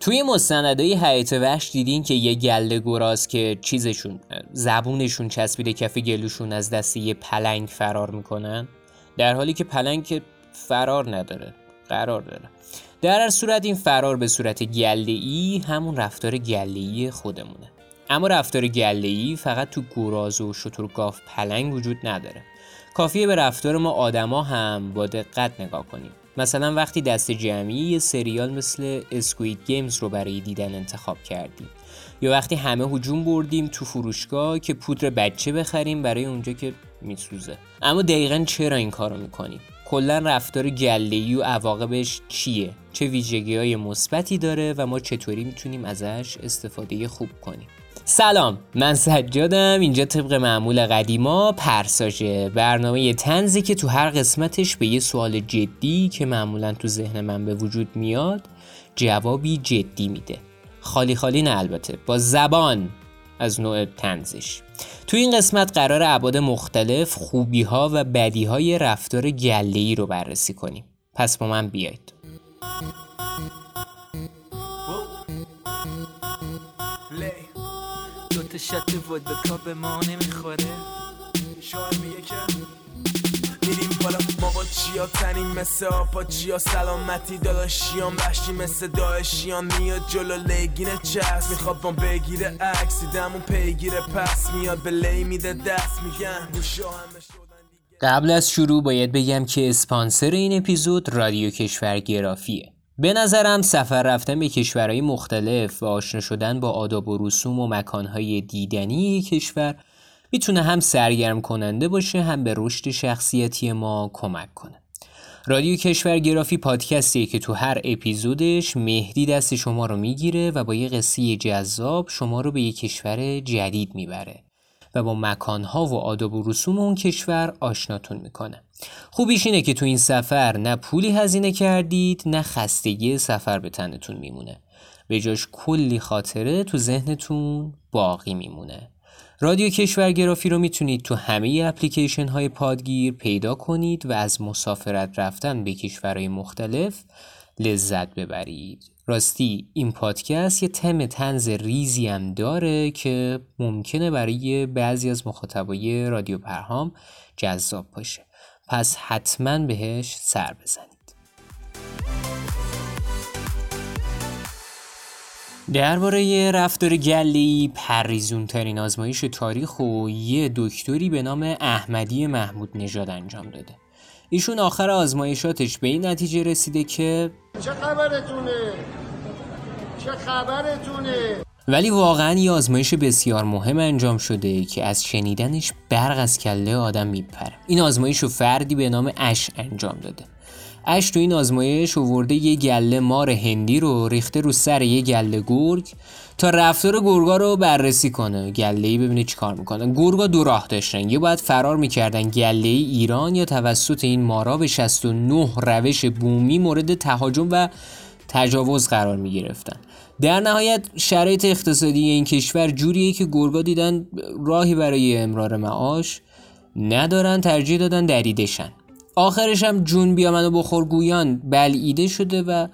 توی مستندهای حیات وحش دیدین که یه گله گراز که چیزشون زبونشون چسبیده کف گلوشون از دست یه پلنگ فرار می‌کنن؟ در حالی که پلنگ فرار نداره قرار داره. در هر صورت این فرار به صورت گله ای همون رفتار گله ای خودمونه. اما رفتار گله ای فقط تو گراز و شترگاوپلنگ وجود نداره. کافیه به رفتار ما آدما هم با دقت نگاه کنیم. مثلا وقتی دست جمعی یه سریال مثل Squid Games رو برای دیدن انتخاب کردیم. یا وقتی همه هجوم بردیم تو فروشگاه که پودر بچه بخریم برای اونجا که میسوزه. اما دقیقا چرا این کارو می‌کنیم؟ کلا رفتار گله‌ای و عواقبش چیه؟ چه ویژگی های مثبتی داره و ما چطوری می‌تونیم ازش استفاده خوب کنیم؟ سلام من سجادم اینجا طبق معمول قدیما پرساژه برنامه تنزی که تو هر قسمتش به یه سوال جدی که معمولا تو ذهن من به وجود میاد جوابی جدی میده. خالی خالی نه البته با زبان از نوع تنزش تو این قسمت قرار عباد مختلف خوبی ها و بدی های رفتار گله رو بررسی کنیم. پس با من بیاید شات ودکا به ما نمی‌خوره. شاید میگه که میریم بالا. ما با چیا تنیم مثل آپا چیا سلامتی داداشیان بشی مثل داعشیان میاد جلو لگینه چست می‌خواد با بگیره عکسی دمون پیگیره پس. میاد به لی میده دست. میگن قبل از شروع باید بگم که اسپانسر این اپیزود رادیو کشور گرافیه. به نظرم سفر رفتن به کشورهای مختلف و آشنا شدن با آداب و رسوم و مکانهای دیدنی کشور می‌تونه هم سرگرم کننده باشه هم به رشد شخصیتی ما کمک کنه. رادیو کشور گرافی پادکستیه که تو هر اپیزودش مهدی دست شما رو می‌گیره و با یه قصه جذاب شما رو به یه کشور جدید می‌بره و با مکانها و آداب و رسوم اون کشور آشناتون می‌کنه. خوبیش اینه که تو این سفر نه پولی هزینه کردید نه خستگی سفر به تنتون میمونه به جاش کلی خاطره تو ذهنتون باقی میمونه رادیو کشورگرافی رو می‌تونید تو همه اپلیکیشن های پادگیر پیدا کنید و از مسافرت رفتن به کشورهای مختلف لذت ببرید. راستی این پادکست یه تم تنز ریزی هم داره که ممکنه برای بعضی از مخاطبای رادیو پرهام جذاب باشه. پس حتما بهش سر بزنید. درباره رفتار گلی پریزون ترین آزمایش تاریخ و یه دکتری به نام احمدی محمود نژاد انجام داده. ایشون آخر آزمایشاتش به این نتیجه رسیده که چه خبرتونه؟ چه خبرتونه؟ ولی واقعا یه آزمایش بسیار مهم انجام شده که از شنیدنش برق از کله آدم میپره این آزمایش رو فردی به نام اش انجام داده اش تو این آزمایش ورده یه گله مار هندی رو ریخته رو سر یه گله گرگ تا رفتار گرگا رو بررسی کنه گله ای ببینه چیکار می‌کنه. گرگا دو راه داشتن یه باید فرار می‌کردن گله ای ایران یا توسط این مارا به 69 روش بومی مورد تهاجم و تجاوز قرار می‌گرفتن. در نهایت شرایط اقتصادی این کشور جوریه که گرگا دیدن راهی برای امرار معاش ندارن ترجیح دادن دریدشن آخرش هم جون بیا منو بخور گویان بلعیده شده و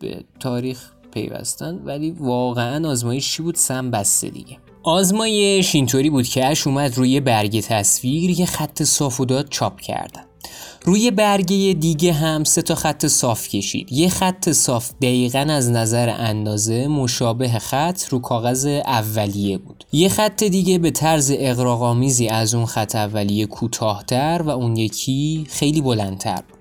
به تاریخ پیوستن ولی واقعا آزمایش چی بود؟ سم بسته دیگه. آزمایش اینطوری بود که اش اومد روی برگ تصویر یه خط صاف و داد چاپ کردن. روی برگه دیگه هم سه تا خط صاف کشید. یه خط صاف دقیقا از نظر اندازه مشابه خط رو کاغذ اولیه بود. یه خط دیگه به طرز اقراقامیزی از اون خط اولیه کوتاهتر و اون یکی خیلی بلندتر بود.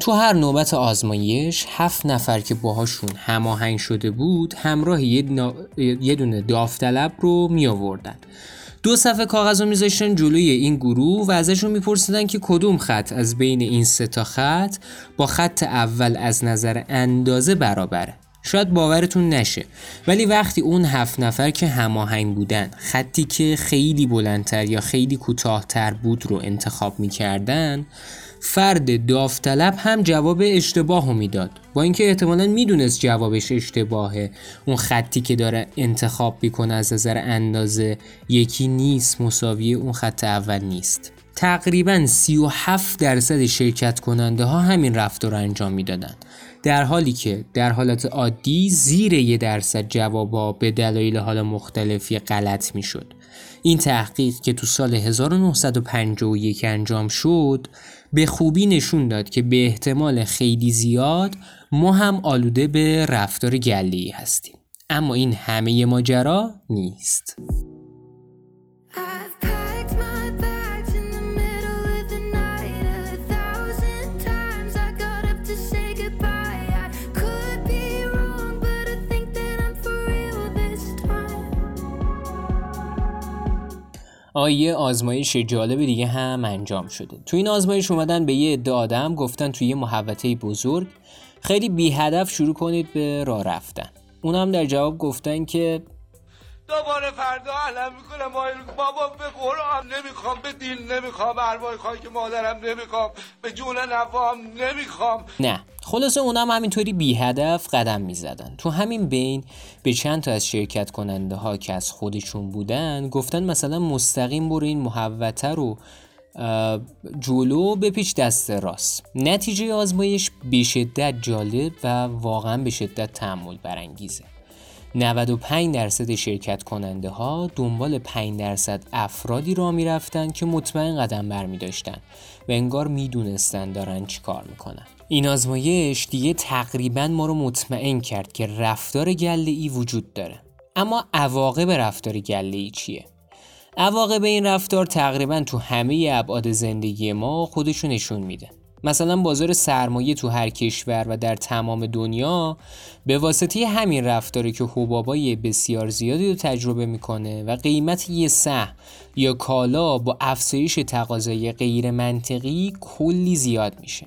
تو هر نوبت آزمایش هفت نفر که باهاشون هماهنگ شده بود همراه یه, دونه داوطلب رو می آوردن دو صفحه کاغذ رو میذاشتن جلوی این گروه و ازشون میپرسیدن که کدوم خط از بین این سه تا خط با خط اول از نظر اندازه برابره. شاید باورتون نشه ولی وقتی اون هفت نفر که هماهنگ بودن خطی که خیلی بلندتر یا خیلی کوتاهتر بود رو انتخاب می‌کردن فرد داوطلب هم جواب اشتباه می‌داد. با اینکه احتمالا می‌دونست جوابش اشتباهه. اون خطی که داره انتخاب می‌کنه از نظر اندازه یکی نیست مساوی اون خط اول نیست. تقریبا 37 درصد شرکت کننده ها همین رفتار رو انجام می‌دادن. در حالی که در حالت عادی زیر یه درصد جوابا به دلایل حال مختلفی غلط می‌شد. این تحقیق که تو سال 1951 انجام شد به خوبی نشون داد که به احتمال خیلی زیاد ما هم آلوده به رفتار گلی هستیم اما این همه ماجرا نیست آیه آزمایش جالب دیگه هم انجام شده. تو این آزمایش اومدن به یه عده آدم گفتن توی یه محوطه بزرگ خیلی بی هدف شروع کنید به راه رفتن. اونم در جواب گفتن که دوباره فردا علم می‌کنم بابا به قرآن نمی‌خوام به دین نمی‌خوام ارواح خاک مادرم نمی‌خوام به جون نفام نمی‌خوام. نه خلاصه اونم همینطوری بی هدف قدم می‌زدن. تو همین بین به چند تا از شرکت کننده ها که از خودشون بودن گفتن مثلا مستقیم برو این محوطه رو جلو بپیچ دست راست. نتیجه آزمایش به شدت جالب و واقعا به شدت تحمل برانگیزه. 95 درصد شرکت کننده ها دنبال 5 درصد افرادی را می رفتن که مطمئن قدم بر می داشتن و انگار می دونستن دارن چی کار می‌کنن. این آزمایش دیگه تقریبا ما رو مطمئن کرد که رفتار گله ای وجود داره. اما عواقب رفتار گله ای چیه؟ عواقب این رفتار تقریبا تو همه ابعاد زندگی ما خودشو نشون میده. مثلا بازار سرمایه تو هر کشور و در تمام دنیا به واسطه همین رفتاری که حبابای بسیار زیادی رو تجربه می‌کنه و قیمت یه سهم یا کالا با افزایش تقاضای غیر منطقی کلی زیاد میشه.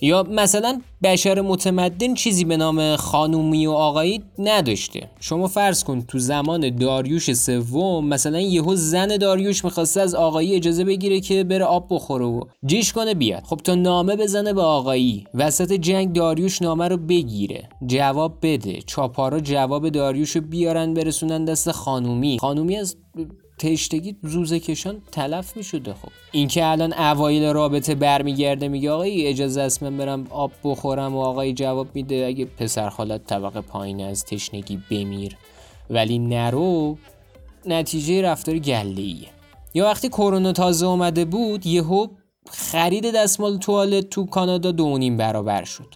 یا مثلا بشر متمدن چیزی به نام خانومی و آقایی نداشته. شما فرض کن تو زمان داریوش سوم مثلا یهو زن داریوش می‌خواسته از آقایی اجازه بگیره که بره آب بخوره و جیش کنه بیاد. خب تا نامه بزنه به آقایی وسط جنگ داریوش نامه رو بگیره. جواب بده. چاپارا جواب داریوش رو بیارن برسونن دست خانومی. خانومی از تشتگی روزه کشان تلف می شده خب. اینکه الان اوایل رابطه برمیگرده میگه آقای اجازه است من برم آب بخورم و آقای جواب میده اگه پسر خالت طبقه پایین از تشنگی بمیر. ولی نرو نتیجه رفتار گله یا وقتی کرونا تازه اومده بود یهو خرید دستمال توالت تو کانادا دو برابر شد.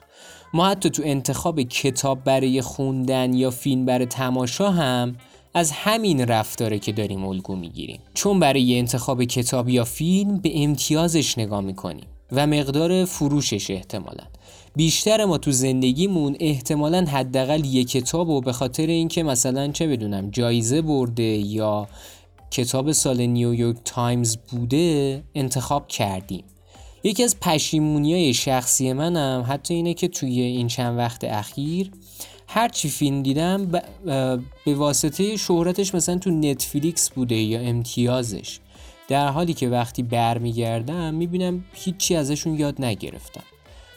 ما حتی تو انتخاب کتاب برای خوندن یا فیلم برای تماشا هم از همین رفتاره که داریم الگو می‌گیریم. چون برای انتخاب کتاب یا فیلم به امتیازش نگاه می‌کنیم و مقدار فروشش احتمالا. بیشتر ما تو زندگیمون احتمالا حداقل یک کتاب و به خاطر اینکه مثلا چه بدونم جایزه برده یا کتاب سال نیویورک تایمز بوده انتخاب کردیم. یکی از پشیمونی های شخصی منم حتی اینه که توی این چند وقت اخیر هر چی فیلم دیدم به واسطه شهرتش مثلا تو Netflix بوده یا امتیازش. در حالی که وقتی برمیگردم می‌بینم هیچی ازشون یاد نگرفتم.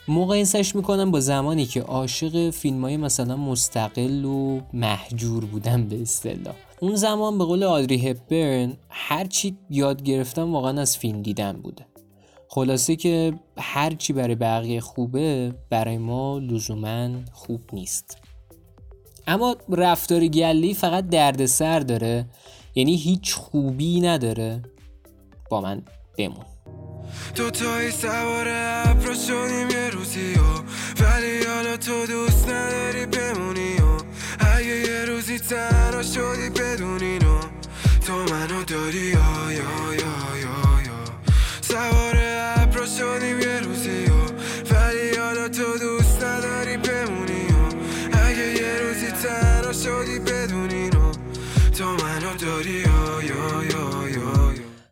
مقایسش می‌کنم با زمانی که عاشق فیلم های مثلا مستقل و مهجور بودم به اصطلاح. اون زمان به قول آدری هپبرن هرچی یاد گرفتم واقعا از فیلم دیدن بوده خلاصه که هرچی برای بقیه خوبه برای ما لزوما خوب نیست. اما رفتار گلی فقط دردسر داره. یعنی هیچ خوبی نداره. با من بمون. تو تایی سوار ابرا شدیم یه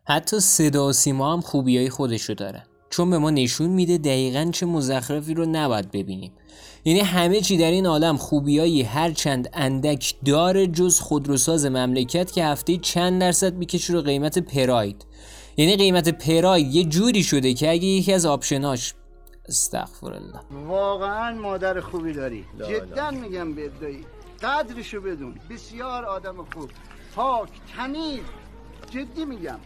حتی صدا و سیما هم خوبی های خودشو داره چون به ما نشون میده دقیقا چه مزخرفی رو نباید ببینیم. یعنی همه چی در این عالم خوبیایی هر چند اندک داره جز خودروساز مملکت که هفته چند درصد می‌کشه رو قیمت پراید. یعنی قیمت پراید یه جوری شده که اگه یکی از آپشناش استغفر الله واقعا مادر خوبی داری. جدا میگم به قدرشو بدون. بسیار آدم خوب. پاک تمیز. جدی میگم.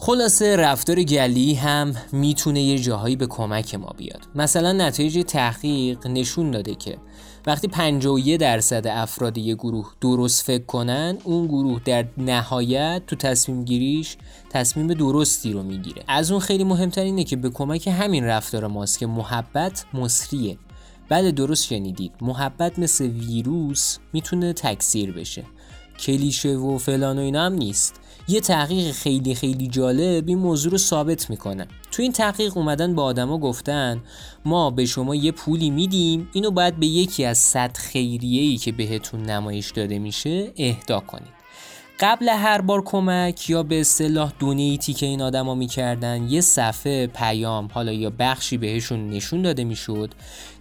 خلاصه رفتار گلی هم می‌تونه یه جاهایی به کمک ما بیاد. مثلا نتایج تحقیق نشون داده که وقتی 51 درصد افراد یه گروه درست فکر کنن اون گروه در نهایت تو تصمیم گیریش تصمیم درستی رو می‌گیره. از اون خیلی مهمتر اینه که به کمک همین رفتار ماست که محبت مصریه بله درست شنیدید. محبت مثل ویروس می‌تونه تکثیر بشه. کلیشه و فلان و اینا نیست. یه تحقیق خیلی خیلی جالب این موضوع رو ثابت می‌کنه. تو این تحقیق اومدن با آدما گفتن ما به شما یه پولی میدیم اینو باید به یکی از صد خیریه ای که بهتون نمایش داده میشه اهدا کنید. قبل هر بار کمک یا به اصطلاح دونیتی که این آدما می‌کردن یه صفحه پیام حالا یا بخشی بهشون نشون داده می‌شد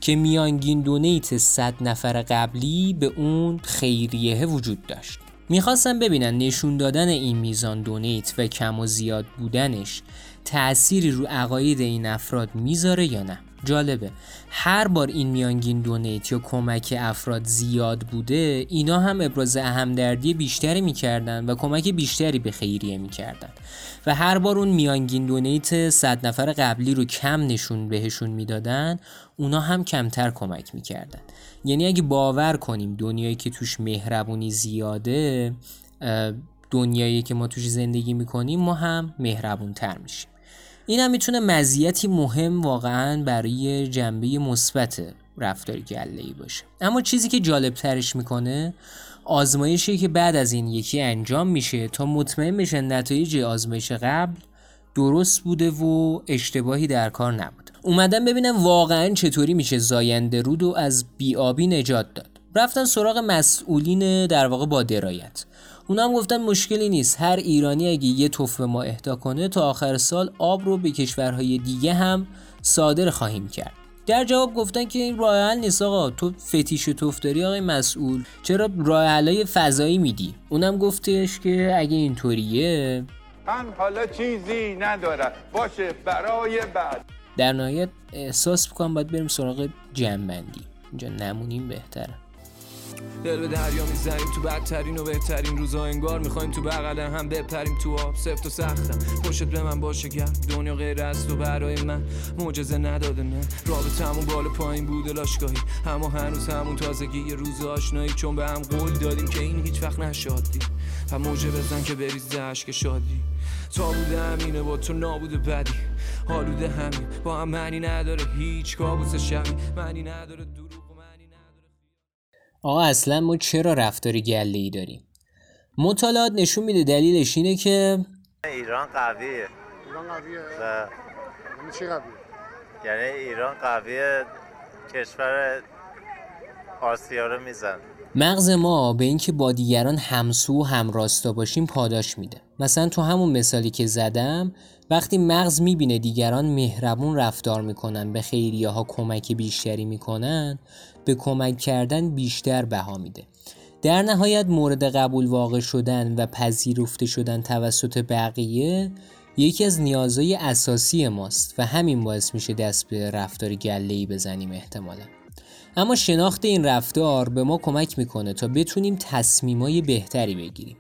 که میانگین دونیت 100 نفر قبلی به اون خیریه وجود داشت. می‌خواستم ببینن نشون دادن این میزان دونیت و کم و زیاد بودنش تأثیری رو عقاید این افراد می‌ذاره یا نه. جالبه. هر بار این میانگین دونیت یا کمک افراد زیاد بوده اینا هم ابراز اهمدردی بیشتری می‌کردن و کمک بیشتری به خیریه می‌کردن. و هر بار اون میانگین دونیت صد نفر قبلی رو کم نشون بهشون می‌دادن اونا هم کمتر کمک می‌کردن. یعنی اگه باور کنیم دنیایی که توش مهربونی زیاده دنیایی که ما توش زندگی می‌کنیم ما هم مهربون تر میشیم. این هم می‌تونه مزیتی مهم واقعا برای جنبه مثبت رفتار گله ای باشه. اما چیزی که جالب ترش می‌کنه آزمایشی که بعد از این یکی انجام میشه تا مطمئن بشن نتایج آزمایش قبل درست بوده و اشتباهی در کار نبود اومدن ببینم واقعا چطوری میشه زاینده رود و از بیابی نجات داد. رفتن سراغ مسئولین در واقع با درایت. اونا هم گفتن مشکلی نیست. هر ایرانی اگه یه توف به ما اهدا کنه تا آخر سال آب رو به کشورهای دیگه هم صادر خواهیم کرد. در جواب گفتن که این راه حل نیست آقا. تو فتیش توف داری آقای مسئول. چرا راه حلای فضایی میدی؟ اونم گفتش که اگه اینطوریه من حالا چیزی ندارم. باشه برای بعد. در نهایت احساس بکنم باید بریم سراغ جنبندی. اینجا نمونیم بهتره. دل به دریا می‌زنیم تو بدترین و بهترین روزا انگار می‌خوایم تو بغل هم بپریم تو آب. سفت و سختم. پشت به من باشه گرم. دنیا غیر از تو برای من. معجزه نداده نه. رابطمون بالا پایین بوده لاشگاهی. اما هنوز همون تازگی یه روز آشنایی. چون به هم قول دادیم که این هیچ وقت نشادی. و موجه بزن که بریزه عشق شادی. تا بوده همینه با تو نابوده بدی. حالوده همین. با هم معنی نداره. هیچ کابوس شبی. معنی نداره. دروغ. آقا اصلا ما چرا رفتار گله ای داریم؟ مطالعات نشون میده دلیلش اینه که ایران قویه. ایران قویه؟ و یعنی چی قویه؟ یعنی ایران قویه کشور آسیا رو میزن مغز ما به اینکه با دیگران همسو و همراستا باشیم پاداش میده. مثلا تو همون مثالی که زدم وقتی مغز می‌بینه دیگران مهربون رفتار می‌کنن به خیریه ها کمک بیشتری می‌کنن به کمک کردن بیشتر بها میده. در نهایت مورد قبول واقع شدن و پذیرفته شدن توسط بقیه یکی از نیازهای اساسی ماست و همین باعث میشه دست به رفتار گله‌ای بزنیم احتمالا. اما شناخت این رفتار به ما کمک می‌کنه تا بتونیم تصمیمای بهتری بگیریم.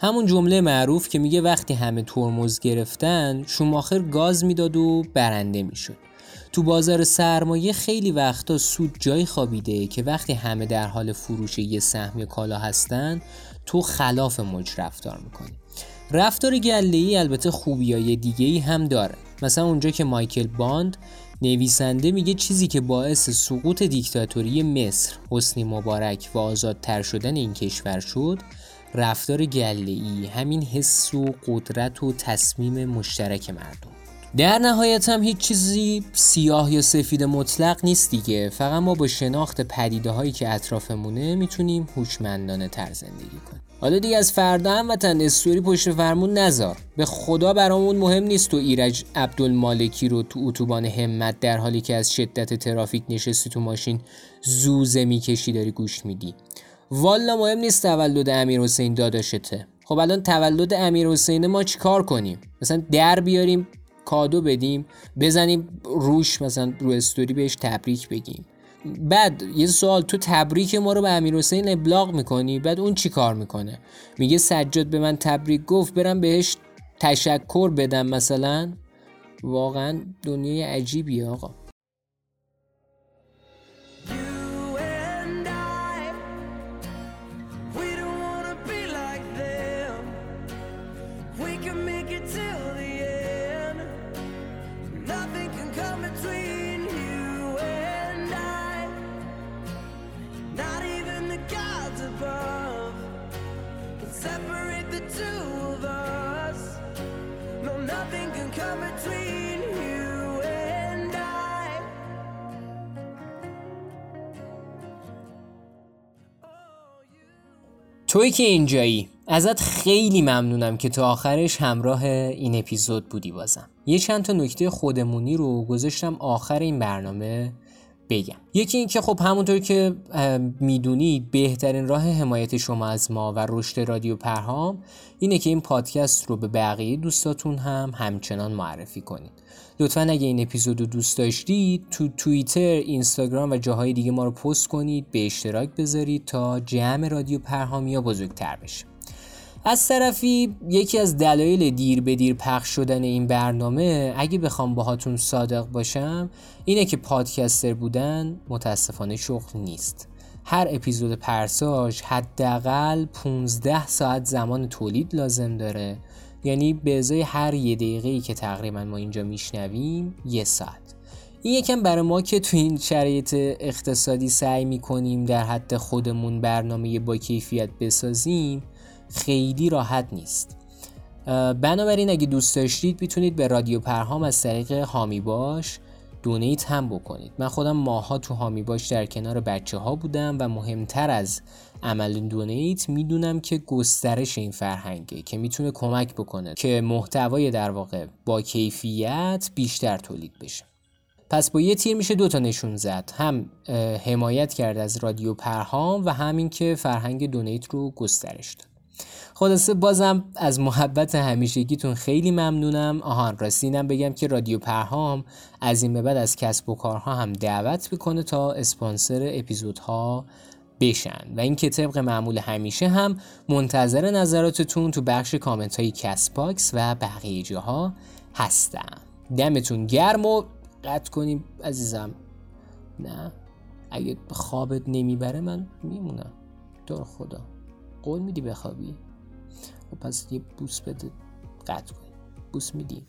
همون جمله معروف که میگه وقتی همه ترمز گرفتن شوماخر گاز می‌داد و برنده می‌شد. تو بازار سرمایه خیلی وقتا سود جای خوابیده که وقتی همه در حال فروش یه سهم کالا هستن تو خلاف موج رفتار می‌کنی. رفتار گله ای البته خوبیای دیگه ای هم داره. مثلا اونجا که مایکل باند نویسنده میگه چیزی که باعث سقوط دیکتاتوری مصر حسنی مبارک و آزادتر شدن این کشور شد رفتار گله ای همین حس و قدرت و تصمیم مشترک مردم. در نهایت هم هیچ چیزی سیاه یا سفید مطلق نیست دیگه. فقط ما با شناخت پدیده هایی که اطرافمونه می‌تونیم هوشمندانه تر زندگی کنیم. حالا دیگه از فردا هم وطن استوری پشت فرمون نزار به خدا برامون مهم نیست تو ایرج عبدالمالکی رو تو اتوبان همت در حالی که از شدت ترافیک نشستی تو ماشین زوزه می‌کشی داری گوش میدی. والا مهم نیست تولد امیر حسین داداشته. خب الان تولد امیر حسین ما چیکار کنیم؟ مثلا در بیاریم کادو بدیم بزنیم روش مثلا رو استوری بهش تبریک بگیم. بعد یه سوال تو تبریک ما رو به امیر حسین ابلاغ می‌کنی؟ بعد اون چی کار می‌کنه؟ میگه سجاد به من تبریک گفت برم بهش تشکر بدم مثلا. واقعا دنیای عجیبیه آقا. توی که اینجایی. ازت خیلی ممنونم که تا آخرش همراه این اپیزود بودی بازم. یه چند تا نکته خودمونی رو گذاشتم آخر این برنامه. بگم. یکی این که خب همونطور که می‌دونید بهترین راه حمایت شما از ما و رشد رادیو پرهام اینه که این پادکست رو به بقیه دوستاتون هم همچنان معرفی کنید. لطفا اگه این اپیزود رو دوست داشتید تو توییتر، اینستاگرام و جاهای دیگه ما رو پست کنید به اشتراک بذارید تا جمع رادیو پرهامیا بزرگتر بشه. از طرفی یکی از دلایل دیر به دیر پخش شدن این برنامه اگه بخوام باهاتون صادق باشم اینه که پادکستر بودن متاسفانه شغل نیست. هر اپیزود پرساج حداقل 15 ساعت زمان تولید لازم داره. یعنی به ازای هر یه دقیقه که تقریبا ما اینجا میشنویم یه ساعت. این یکم برای ما که تو این شرایط اقتصادی سعی می‌کنیم در حد خودمون برنامه با کیفیت بسازیم خیلی راحت نیست. بنابراین اگه دوست داشتید می‌تونید به رادیو پرهام از طریق هامی باش دونیت هم بکنید. من خودم ماها تو هامی باش در کنار بچه ها بودم و مهمتر از عمل دونیت می‌دونم که گسترش این فرهنگه که می‌تونه کمک بکنه که محتوای در واقع با کیفیت بیشتر تولید بشه. پس با یه تیر میشه دوتا نشون زد. هم حمایت کرد از رادیو پرهام و همین که فرهنگ دونیت رو گسترش داد. خلاصه بازم از محبت همیشگیتون خیلی ممنونم. آهان راستی اینم بگم که رادیو پرهام از این به بعد از کسب و کارها هم دعوت می‌کنه تا اسپانسر اپیزودها بشن. و این که طبق معمول همیشه هم منتظر نظراتتون تو بخش کامنت های Castbox و بقیه جاها هستم. دمتون گرم و قطع کنیم عزیزم. نه اگه خوابت نمی‌بره من میمونم. دور خدا. قول میدی بخوابی؟ خب پس یه بوس بده قطع کنیم بوس میدی.